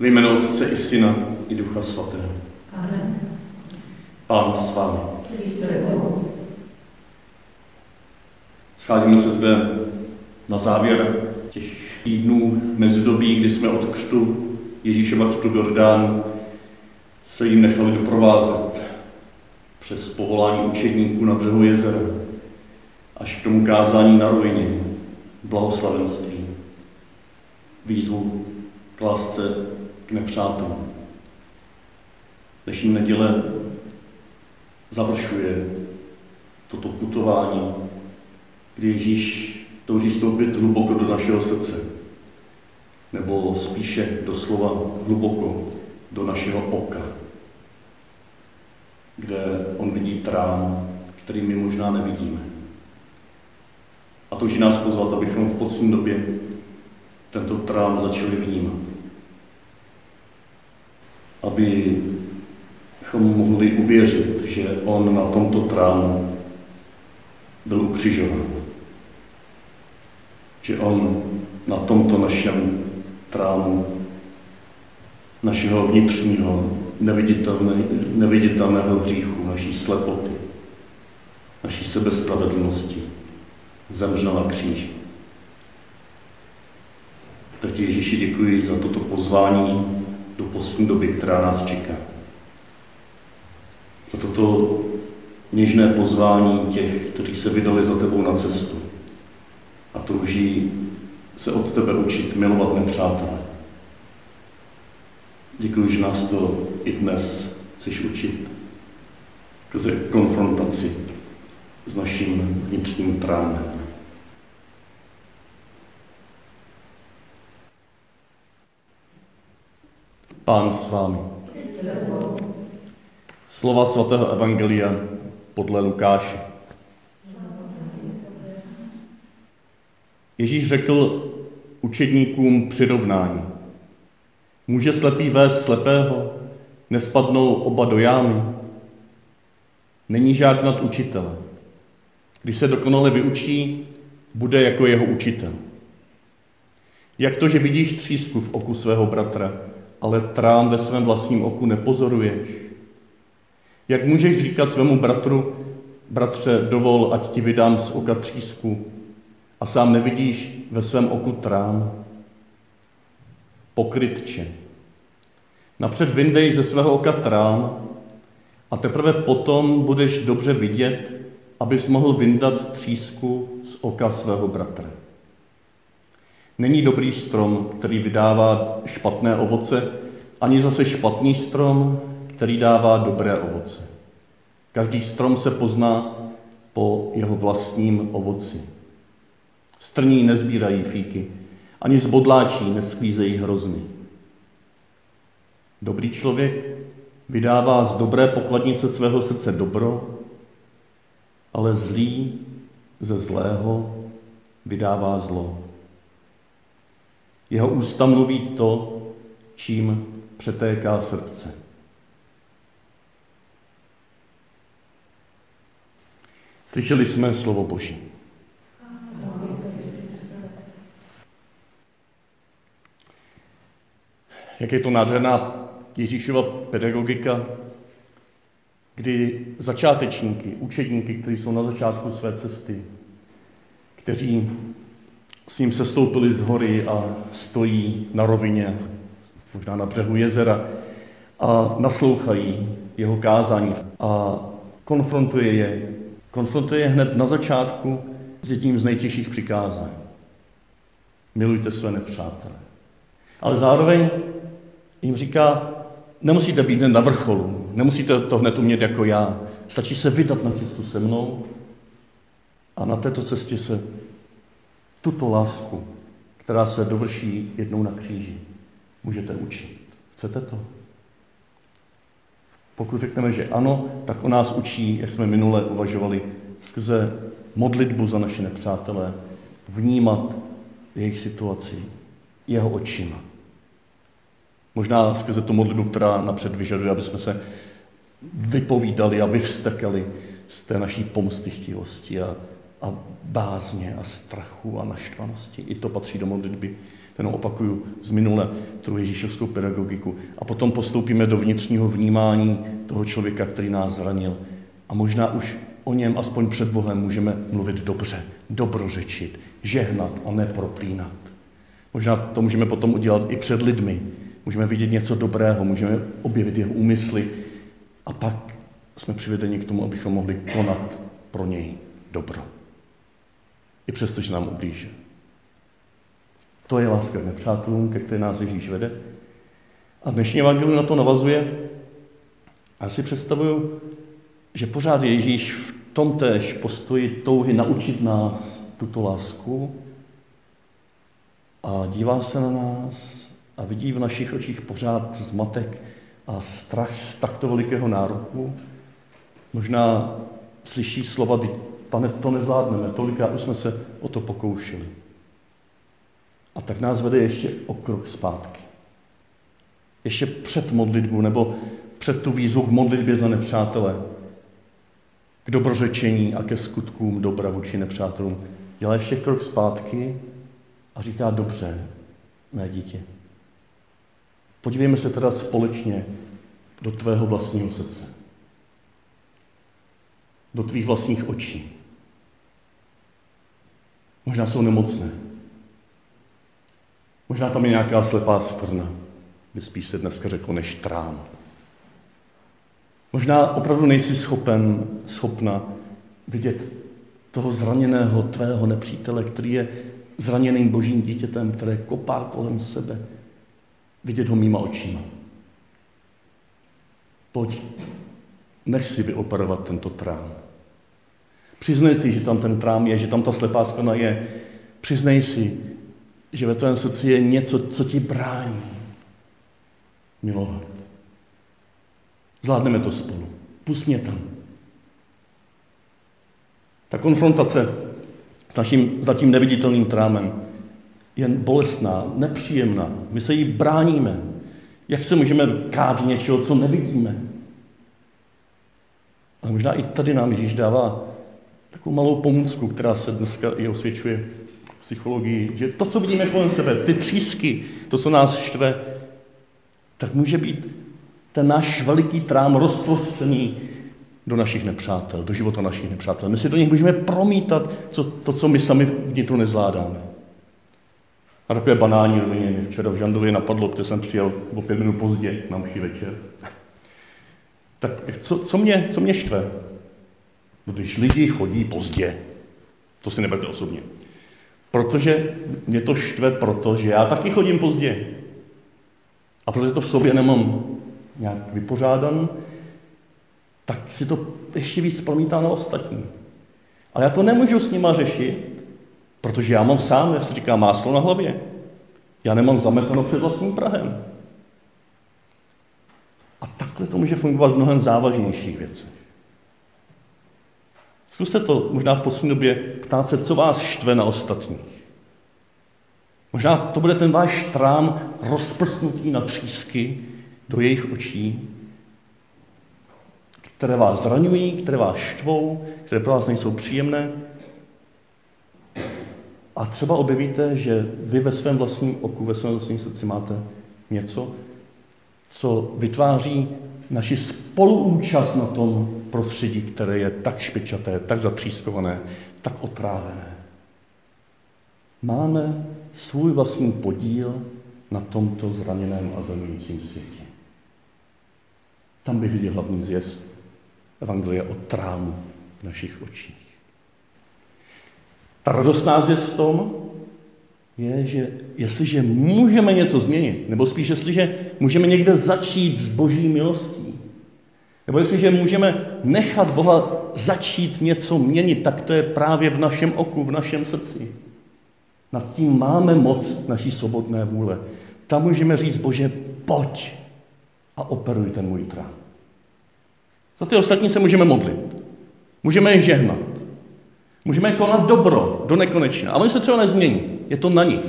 V jménu Otce i Syna i Ducha Svatého. Amen. Pán s vámi. Scházíme se zde na závěr těch týdnů v mezidobí, kdy jsme od křtu Ježíšova křtu v Jordánu se jim nechali doprovázet přes povolání učedníků na břehu jezera až k tomu kázání na rovině, blahoslavenství, výzvu k lásce k nepřátelům. Dnešní neděle završuje toto putování, kdy Ježíš touží stoupit hluboko do našeho srdce, nebo spíše doslova hluboko do našeho oka, kde on vidí trám, který my možná nevidíme. A touží nás pozvat, abychom v poslední době tento trám začali vnímat. Abychom mohli uvěřit, že on na tomto trámu byl ukřižován. Že on na tomto našem trámu našeho vnitřního neviditelné, neviditelného hříchu, naší slepoty, naší sebespravedlnosti zemřel na kříži. Tak ti Ježíši děkuji za toto pozvání do poslední doby, která nás čeká. Za toto něžné pozvání těch, kteří se vydali za tebou na cestu a touží se od tebe učit milovat nepřátele. Děkuji, že nás to i dnes chceš učit skrze konfrontaci s naším vnitřním tránem. Pán s vámi. Slova svatého Evangelia podle Lukáše. Ježíš řekl učedníkům přirovnání. Může slepý vést slepého, nespadnou oba do jámy? Není žádný nad učitele. Když se dokonale vyučí, bude jako jeho učitel. Jak to, že vidíš třísku v oku svého bratra, ale trám ve svém vlastním oku nepozoruješ? Jak můžeš říkat svému bratru, bratře, dovol, ať ti vydám z oka třísku, a sám nevidíš ve svém oku trám? Pokrytče. Napřed vyndej ze svého oka trám a teprve potom budeš dobře vidět, abys mohl vyndat třísku z oka svého bratra. Není dobrý strom, který vydává špatné ovoce, ani zase špatný strom, který dává dobré ovoce. Každý strom se pozná po jeho vlastním ovoci. Strní nezbírají fíky, ani z bodláčí nesklízejí hrozny. Dobrý člověk vydává z dobré pokladnice svého srdce dobro, ale zlý ze zlého vydává zlo. Jeho ústa mluví to, čím přetéká srdce. Slyšeli jsme slovo Boží. Jak je to nádherná Ježíšova pedagogika, kdy začátečníky, učedníky, kteří jsou na začátku své cesty, kteří s ním sestoupili z hory a stojí na rovině, možná na břehu jezera, a naslouchají jeho kázání a konfrontuje je. Konfrontuje je hned na začátku s jedním z nejtěžších přikázání. Milujte své nepřátele. Ale zároveň jim říká, nemusíte být hned na vrcholu, nemusíte to hned umět jako já. Stačí se vydat na cestu se mnou a na této cestě se tuto lásku, která se dovrší jednou na kříži, můžete učit. Chcete to? Pokud řekneme, že ano, tak o nás učí, jak jsme minule uvažovali, skrze modlitbu za naše nepřátelé, vnímat jejich situaci jeho očima. Možná skrze tu modlitbu, která napřed vyžaduje, aby jsme se vypovídali a vyvstekali z té naší pomsty chtivosti a, a bázně a strachu a naštvanosti. I to patří do modlitby. Jenom opakuju z minule tu ježíšovskou pedagogiku. A potom postoupíme do vnitřního vnímání toho člověka, který nás zranil. A možná už o něm aspoň před Bohem můžeme mluvit dobře, dobrořečit, žehnat a ne proklínat. Možná to můžeme potom udělat i před lidmi. Můžeme vidět něco dobrého, můžeme objevit jeho úmysly a pak jsme přivedeni k tomu, abychom mohli konat pro něj dobro. I přesto, že nám ublížil. To je láska k nepřátelům, ke které nás Ježíš vede. A dnešní evangelium na to navazuje. A si představuju, že pořád Ježíš v tom též postoji touhy naučit nás tuto lásku a dívá se na nás a vidí v našich očích pořád zmatek a strach z takto velikého nároku. Možná slyší slova, pane, to nezvládneme, tolikrát už jsme se o to pokoušeli. A tak nás vede ještě o krok zpátky. Ještě před modlitbu, nebo před tu výzvu k modlitbě za nepřátele, k dobrořečení a ke skutkům dobra vůči nepřátelům. Dělá ještě krok zpátky a říká, dobře, mé dítě. Podívejme se teda společně do tvého vlastního srdce. Do tvých vlastních očí. Možná jsou nemocné. Možná tam je nějaká slepá skvrna, by spíš se dneska řeklo než trám. Možná opravdu nejsi schopen, schopna vidět toho zraněného tvého nepřítele, který je zraněným božím dítětem, které kopá kolem sebe. Vidět ho mýma očima. Pojď, nech si vyoperovat tento trám. Přiznej si, že tam ten trám je, že tam ta slepá skvrna je. Přiznej si, že ve tvém srdci je něco, co ti brání milovat. Zvládneme to spolu. Pust mě tam. Ta konfrontace s naším zatím neviditelným trámem je bolestná, nepříjemná. My se jí bráníme. Jak se můžeme kát něčeho, co nevidíme? Ale možná i tady nám Ježíš dává takovou malou pomůcku, která se dneska i osvědčuje psychologii, že to, co vidíme kolem sebe, ty třísky, to, co nás štve, tak může být ten náš veliký trám rozprostřený do našich nepřátel, do života našich nepřátel. My si do nich můžeme promítat co, to, co my sami vnitru nezvládáme. A takové banální rovině mě včera v Žandově napadlo, protože jsem přijel o pět minut pozdě na mší večer. Tak co, co, mě, co mě štve? No, když lidi chodí pozdě, to si neberte osobně. Protože mě to štve proto, že já taky chodím pozdě. A protože to v sobě nemám nějak vypořádan, tak si to ještě víc promítá na ostatní. Ale já to nemůžu s nima řešit, protože já mám sám, jak se říká, máslo na hlavě. Já nemám zametano před vlastním Prahem. A takhle to může fungovat v mnohem závažnějších věcech. Zkuste to možná v poslední době ptát se, co vás štve na ostatních. Možná to bude ten váš trám rozprstnutý na třísky do jejich očí, které vás zraňují, které vás štvou, které pro vás nejsou příjemné. A třeba objevíte, že vy ve svém vlastním oku, ve svém vlastním srdci máte něco, co vytváří naši spoluúčast na tom prostředí, které je tak špičaté, tak zatřískované, tak otrávené. Máme svůj vlastní podíl na tomto zraněném a zraňujícím světě. Tam by viděl hlavní zjezd Evangelie o trámu v našich očích. Ta radostná zvěst v tom je, že jestliže můžeme něco změnit, nebo spíš jestliže můžeme někde začít s boží milostí, nebo jestliže můžeme nechat Boha začít něco měnit, tak to je právě v našem oku, v našem srdci. Nad tím máme moc naší svobodné vůle. Tam můžeme říct, Bože, pojď a operuj ten můj trán. Za ty ostatní se můžeme modlit. Můžeme je žehnat. Můžeme konat dobro do nekonečna. Ale oni se třeba nezmění. Je to na nich.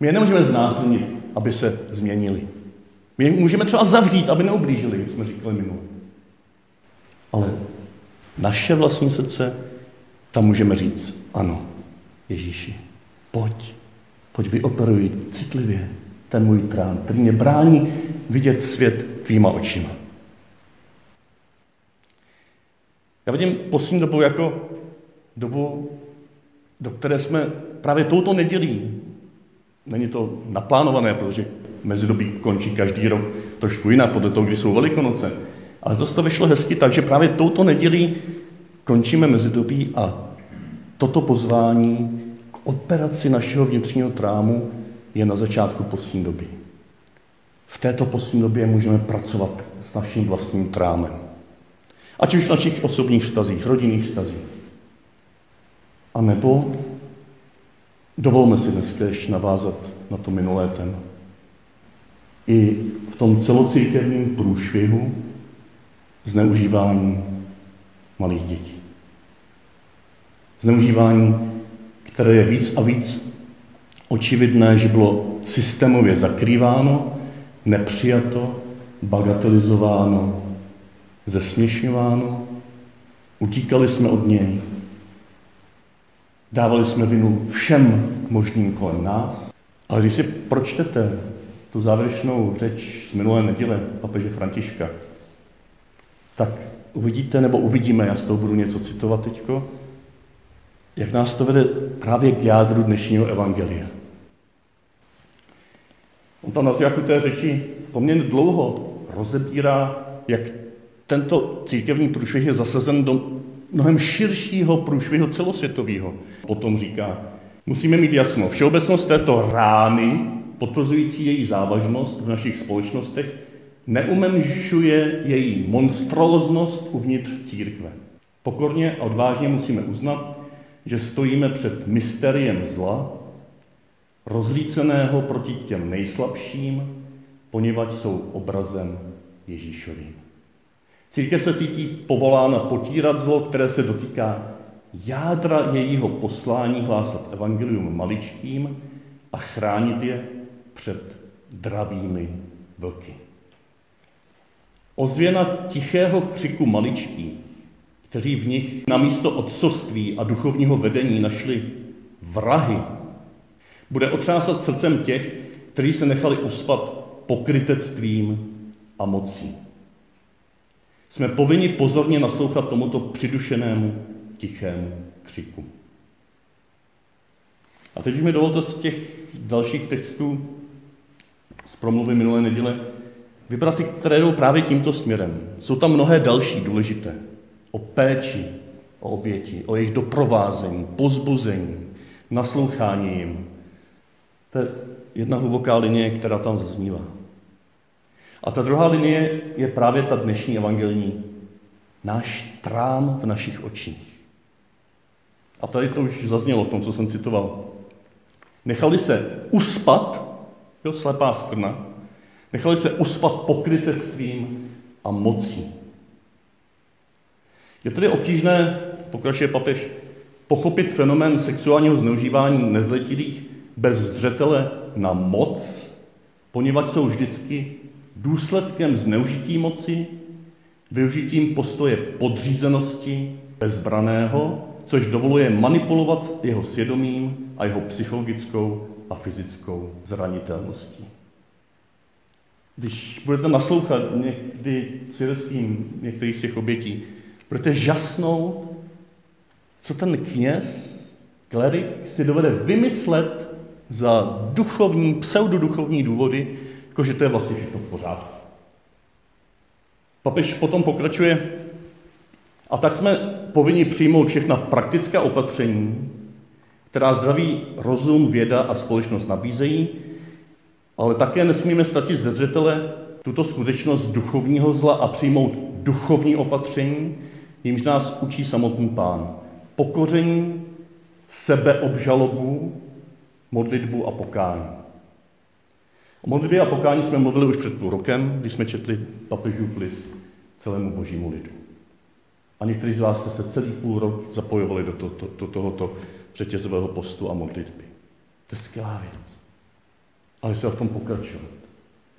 My je nemůžeme znásilnit, aby se změnili. My je můžeme třeba zavřít, aby neublížili, jak jsme říkali minule. Ale naše vlastní srdce, tam můžeme říct, ano, Ježíši, pojď, Pojď vyoperuj citlivě ten můj trán, který mě brání vidět svět tvýma očima. Já vidím poslední dobu jako dobu, do které jsme právě touto nedělí. Není to naplánované, protože mezidobí končí každý rok trošku jinak, podle toho, kdy jsou Velikonoce. Ale to to vyšlo hezky tak, že právě touto nedělí končíme mezidobí a toto pozvání k operaci našeho vnitřního trámu je na začátku poslední doby. V této poslední době můžeme pracovat s naším vlastním trámem. Ať už v našich osobních vztazích, rodinných vztazích. A nebo dovolme si dneska ještě navázat na to minulé téma. I v tom celocírkevním průšvihu zneužívání malých dětí. Zneužívání, které je víc a víc očividné, že bylo systémově zakrýváno, nepřijato, bagatelizováno, zesměšňováno, utíkali jsme od něj, dávali jsme vinu všem možným kolem nás, ale když si pročtete tu závěrečnou řeč z minulé neděle papeže Františka, tak uvidíte, nebo uvidíme, já z toho budu něco citovat teďko, jak nás to vede právě k jádru dnešního evangelia. On tam na začátku té řeči poměrně dlouho rozebírá, jak tento církevní průšvih je zasazen do mnohem širšího průšvihu celosvětového. Potom říká, musíme mít jasno, všeobecnost této rány, potvrzující její závažnost v našich společnostech, neumenšuje její monstróznost uvnitř církve. Pokorně a odvážně musíme uznat, že stojíme před mysteriem zla, rozlíceného proti těm nejslabším, poněvadž jsou obrazem Ježíšovým. Církev se cítí povolána potírat zlo, které se dotýká jádra jejího poslání hlásat evangelium maličkým a chránit je před dravými vlky. Ozvěna tichého křiku maličkých, kteří v nich na místo otcovství a duchovního vedení našli vrahy, bude otřásat srdcem těch, kteří se nechali uspat pokrytectvím a mocí. Jsme povinni pozorně naslouchat tomuto přidušenému tichému křiku. A teď mi dovolte z těch dalších textů z promluvy minulé neděle vybrat ty, které jdou právě tímto směrem. Jsou tam mnohé další důležité. O péči, o oběti, o jejich doprovázení, pozbuzení, naslouchání jim. To je jedna hluboká linie, která tam zaznívá. A ta druhá linie je právě ta dnešní evangelní. Náš trám v našich očích. A tady to už zaznělo v tom, co jsem citoval. Nechali se uspat, jo, slepá skrna, nechali se uspat pokrytectvím a mocí. Je tedy obtížné, pokračuje papež, pochopit fenomén sexuálního zneužívání nezletilých bez zřetele na moc, poněvadž jsou vždycky důsledkem zneužití moci, využitím postoje podřízenosti bezbraného, což dovoluje manipulovat jeho svědomím a jeho psychologickou a fyzickou zranitelností. Když budete naslouchat někdy svědectvím některých z těch obětí, budete žasnout, co ten kněz, klerik, si dovede vymyslet za duchovní, pseudoduchovní důvody, jakože to je vlastně všechno v pořádku. Papež potom pokračuje, a tak jsme povinni přijmout všechna praktická opatření, která zdravý rozum, věda a společnost nabízejí, ale také nesmíme ztratit ze zřetele tuto skutečnost duchovního zla a přijmout duchovní opatření, jimž nás učí samotný pán. Pokoření, sebeobžalobu, modlitbu a pokání. O modlitbě a pokání jsme mluvili už před půl rokem, když jsme četli papežův list celému božímu lidu. A někteří z vás jste se celý půl rok zapojovali do, to, to, do tohoto řetězového postu a modlitby. To je skvělá věc. Ale se v tom pokračovat.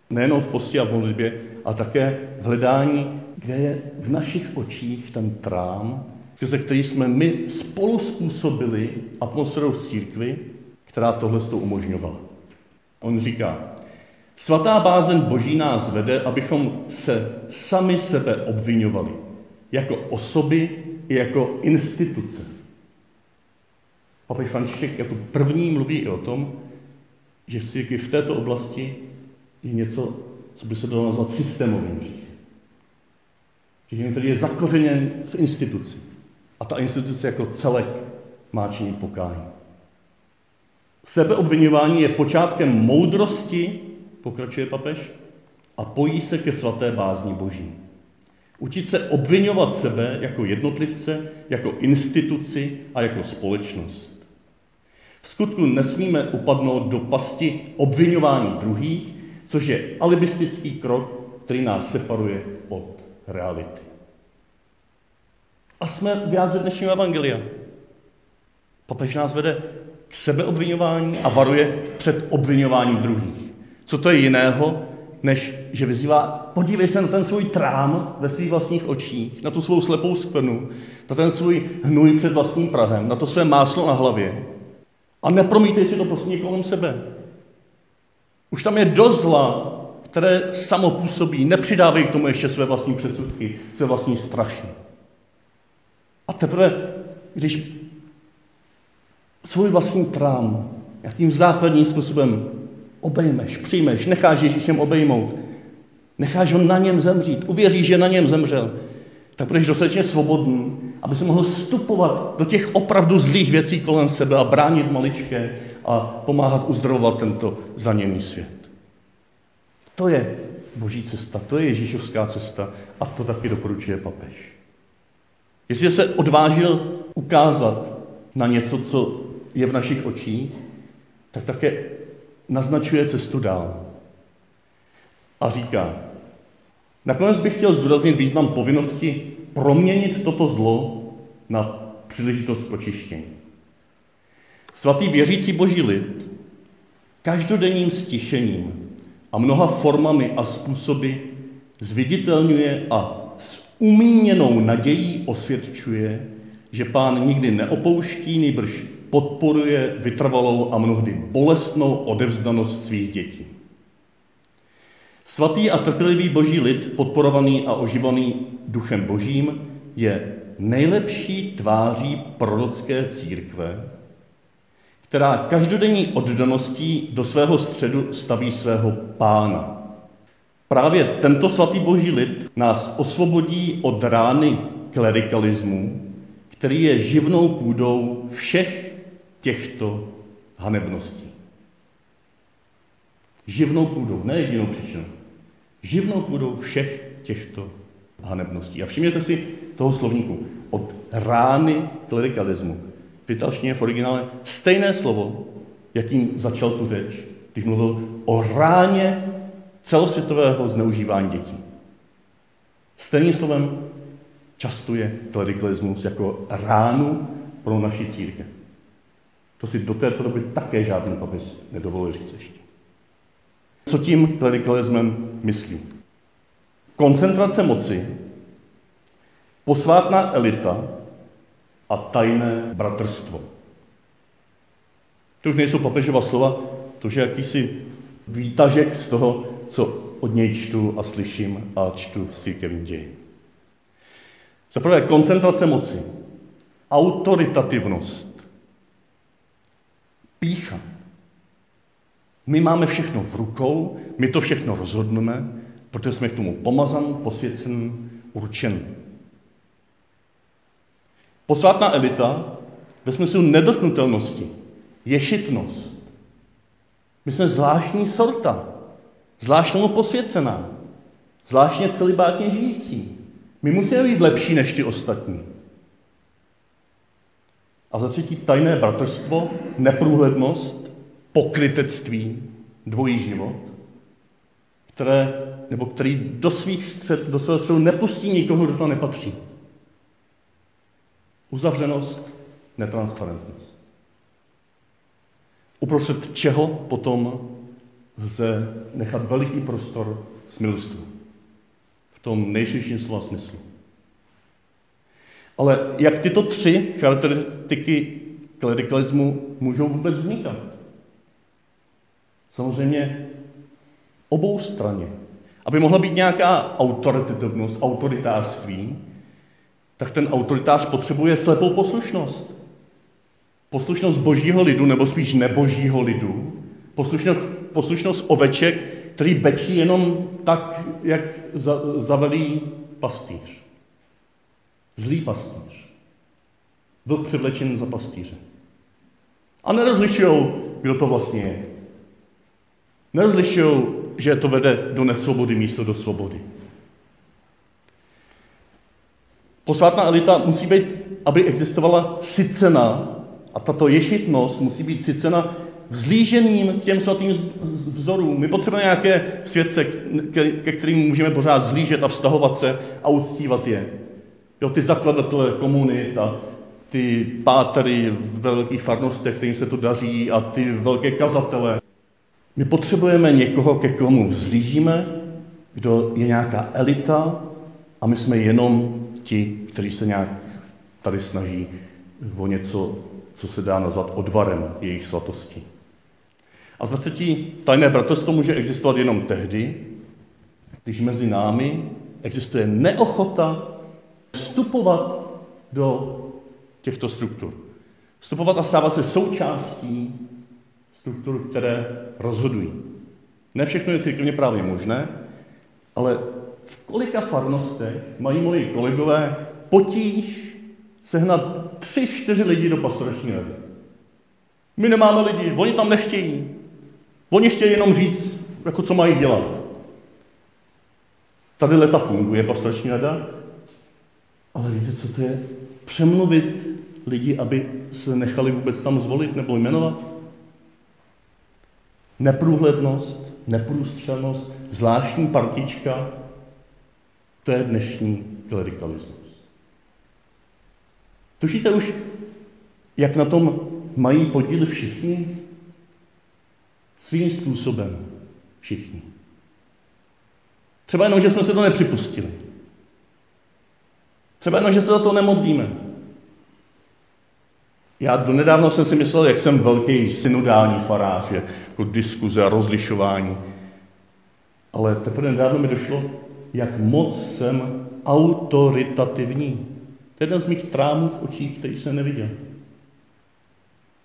Nejenom v posti a v modlitbě, ale také v hledání, kde je v našich očích ten trám, skrze který jsme my spolu způsobili atmosféru v církvi, která tohle to umožňovala. On říká, svatá bázen boží nás vede, abychom se sami sebe obvinovali. Jako osoby i jako instituce. Papež František jako první mluví i o tom, že v v této oblasti je něco, co by se dalo nazvat systémovým říchem. Že který je zakořeněn v instituci. A ta instituce jako celek má činit pokání. Sebeobvinování je počátkem moudrosti, pokračuje papež, a pojí se ke svaté bázni boží. Učit se obvinovat sebe jako jednotlivce, jako instituci a jako společnost. V skutku nesmíme upadnout do pasti obvinování druhých, což je alibistický krok, který nás separuje od reality. A jsme v jádře dnešního evangelia. Papež nás vede k sebeobvinování a varuje před obvinováním druhých. Co to je jiného, než že vyzývá, podívej se na ten svůj trám ve svých vlastních očích, na tu svou slepou skvrnu, na ten svůj hnůj před vlastním prahem, na to své máslo na hlavě a nepromítej si to prostě kolem sebe. Už tam je dost zla, které samo působí, nepřidávej k tomu ještě své vlastní přesudky, své vlastní strachy. A teprve, když svůj vlastní trám jakým základním způsobem obejmeš, přijmeš, necháš Ježíšem obejmout, necháš ho na něm zemřít, uvěříš, že na něm zemřel, tak budeš dostatečně svobodný, aby se mohl vstupovat do těch opravdu zlých věcí kolem sebe a bránit maličké a pomáhat uzdravovat tento zraněný svět. To je boží cesta, to je Ježíšovská cesta a to taky doporučuje papež. Jestliže se odvážil ukázat na něco, co je v našich očích, tak také naznačuje cestu dál. A říká, nakonec bych chtěl zdůraznit význam povinnosti proměnit toto zlo na příležitost očištění. Svatý věřící boží lid každodenním stišením a mnoha formami a způsoby zviditelňuje a s umíněnou nadějí osvědčuje, že pán nikdy neopouští, nejbrž podporuje vytrvalou a mnohdy bolestnou odevzdanost svých dětí. Svatý a trpělivý boží lid, podporovaný a oživaný duchem božím, je nejlepší tváří prorocké církve, která každodenní oddaností do svého středu staví svého pána. Právě tento svatý boží lid nás osvobodí od rány klerikalismu, který je živnou půdou všech těchto hanebností. Živnou půdou, ne jedinou příčinou. Živnou půdou všech těchto hanebností. A všimněte si toho slovníku. Od rány klerikalismu. V italštině v originále stejné slovo, jakým začal tu řeč, když mluvil o ráně celosvětového zneužívání dětí. Stejným slovem častuje klerikalismus jako ránu pro naši církev. To si do této doby také žádný papež nedovolil říct ještě. Co tím klerikalismem myslí? Koncentrace moci, posvátná elita a tajné bratrstvo. To už nejsou papežova slova, to je jakýsi výtažek z toho, co od něj čtu a slyším a čtu z církevní ději. Za prvé koncentrace moci, autoritativnost, pícha. My máme všechno v rukou, my to všechno rozhodneme, protože jsme k tomu pomazan, posvěcen, určen. Posvátná elita ve smyslu nedotknutelnosti, ješitnost. My jsme zvláštní sorta, zvláštnou posvěcená, zvláštně celibátně žijící. My musíme být lepší než ty ostatní. A za třetí tajné bratrstvo, neprůhlednost, pokrytectví, dvojí život, které, nebo který do, svých střed, do svého středu nepustí nikoho, kdo to nepatří. Uzavřenost, netransparentnost. Uprostřed čeho potom lze nechat veliký prostor smilstvu tom nejširším slova smyslu. Ale jak tyto tři charakteristiky klerikalismu můžou vůbec vznikat? Samozřejmě obou straně. Aby mohla být nějaká autoritativnost, autoritářství, tak ten autoritář potřebuje slepou poslušnost. Poslušnost božího lidu, nebo spíš nebožího lidu. Poslušnost, poslušnost oveček, který bečí jenom tak, jak zavelí pastýř. Zlý pastýř. Byl převlečen za pastýře. A nerozlišují, kdo to vlastně je. Nerozlišují, že to vede do nesvobody místo do svobody. Posvátná elita musí být, aby existovala sycena, a tato ješitnost musí být sycena vzlíženým k těm svatým vzorům. My potřebujeme nějaké světce, ke kterým můžeme pořád zlížet a vztahovat se a uctívat je. Jo, ty zakladatele komunit a ty pátery v velkých farnostech, kterým se to daří a ty velké kazatele. My potřebujeme někoho, ke komu vzlížíme, kdo je nějaká elita a my jsme jenom ti, kteří se nějak tady snaží o něco, co se dá nazvat odvarem jejich svatosti. A za třetí, tajné bratrstvo může existovat jenom tehdy, když mezi námi existuje neochota vstupovat do těchto struktur. Vstupovat a stávat se součástí struktur, které rozhodují. Ne všechno je církevně právě možné, ale v kolika farnostech mají moji kolegové potíž sehnat tři, čtyři lidi do pastorační rady. My nemáme lidi, oni tam nechtějí. Oni chtějí jenom říct, jako co mají dělat. Tady leta funguje pastorační rada, ale víte, co to je? Přemluvit lidi, aby se nechali vůbec tam zvolit nebo jmenovat? Neprůhlednost, neprůstřelnost, zvláštní partička, to je dnešní klerikalismus. Tušíte už, jak na tom mají podíl všichni? Svým způsobem všichni. Třeba jenom, že jsme se to nepřipustili. Třeba jenom, že se za to nemodlíme. Já donedávno jsem si myslel, jak jsem velký synodální farář, jako diskuze a rozlišování. Ale teprve nedávno mi došlo, jak moc jsem autoritativní. To je jeden z mých trámů v očích, který jsem neviděl.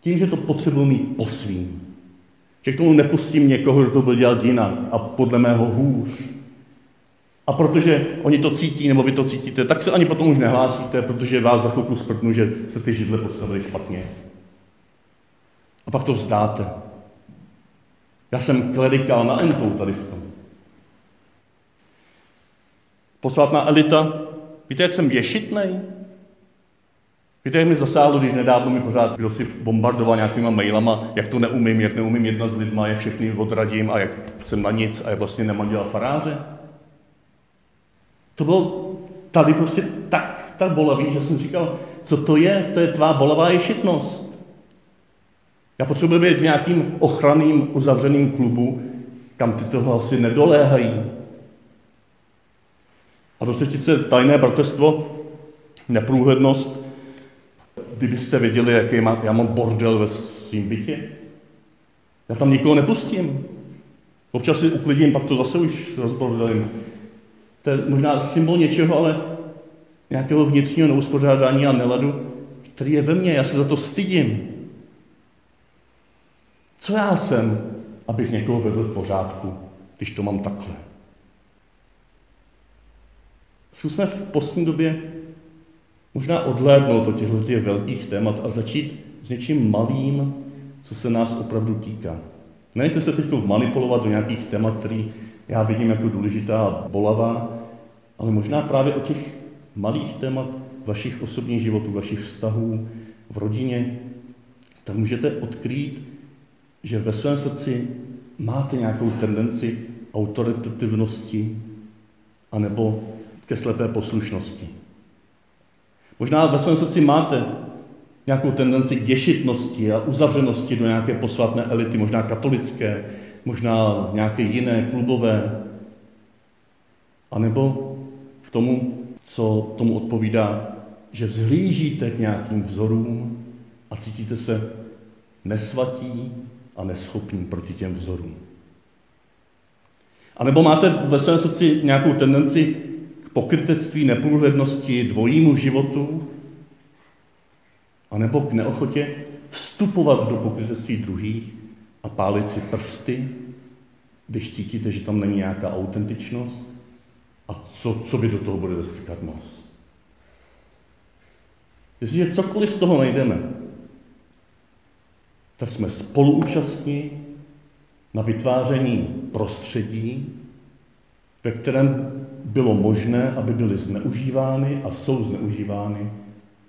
Tím, že to potřebuji mít po svým. Že k tomu nepustím někoho, kdo to bude dělat jinak a podle mého hůř. A protože oni to cítí, nebo vy to cítíte, tak se ani potom už nehlásíte, protože vás za chvilku sprtnu, že jste ty židle postavili špatně. A pak to vzdáte. Já jsem klerikál na entou tady v tom. Posvátná elita, víte, jak jsem věšitnej? Víte, jak mi zasáhlo, když nedávno mi pořád kdo si bombardoval nějakýma mailama, jak to neumím, jak neumím jednat s lidma, jak všechny odradím a jak jsem na nic a jak vlastně nemám dělat faráře? To bylo tady prostě tak, tak bolavý, že jsem říkal, co to je? To je tvá bolavá ješitnost. Já potřebuji být v nějakým ochranným, uzavřeným klubu, kam ty toho asi nedoléhají. A do třetice tajné bratrstvo, neprůhlednost, kdybyste věděli, jaký má, já mám bordel ve svým bytě. Já tam nikoho nepustím. Občas si uklidím, pak to zase už rozbordelím. To je možná symbol něčeho, ale nějakého vnitřního neuspořádání a neladu, který je ve mně. Já se za to stydím. Co já jsem, abych někoho vedl k pořádku, když to mám takhle? Zkusme v poslední době možná odhlédnout od těchto těch velkých témat a začít s něčím malým, co se nás opravdu týká. Nenechte se teď manipulovat do nějakých témat, který já vidím jako důležitá a bolavá, ale možná právě o těch malých témat vašich osobních životů, vašich vztahů v rodině, tak můžete odkrýt, že ve svém srdci máte nějakou tendenci autoritativnosti anebo ke slepé poslušnosti. Možná ve svém srdci máte nějakou tendenci k děšitnosti a uzavřenosti do nějaké posvatné elity, možná katolické, možná nějaké jiné, klubové, anebo k tomu, co tomu odpovídá, že vzhlížíte k nějakým vzorům a cítíte se nesvatí a neschopní proti těm vzorům. A nebo máte ve svém srdci nějakou tendenci k pokrytectví, neprůhlednosti, dvojímu životu, a nebo k neochotě vstupovat do pokrytectví druhých a pálit si prsty, když cítíte, že tam není nějaká autentičnost a co, co vy do toho budete strkat nos. Jestliže cokoliv z toho najdeme, tak jsme spoluúčastní na vytváření prostředí, ve kterém bylo možné, aby byly zneužívány a jsou zneužívány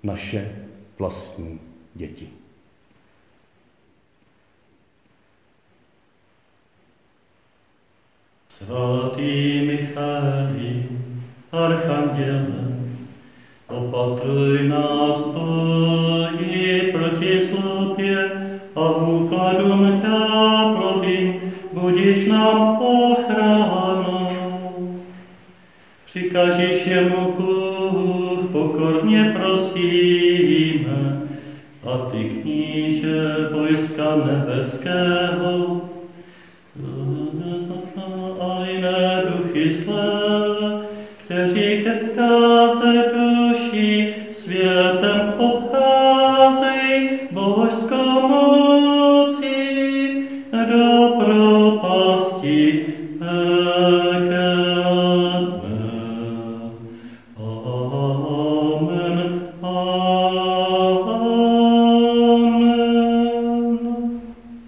naše vlastní děti. Svatý Michali, Archanděle, opatruj nás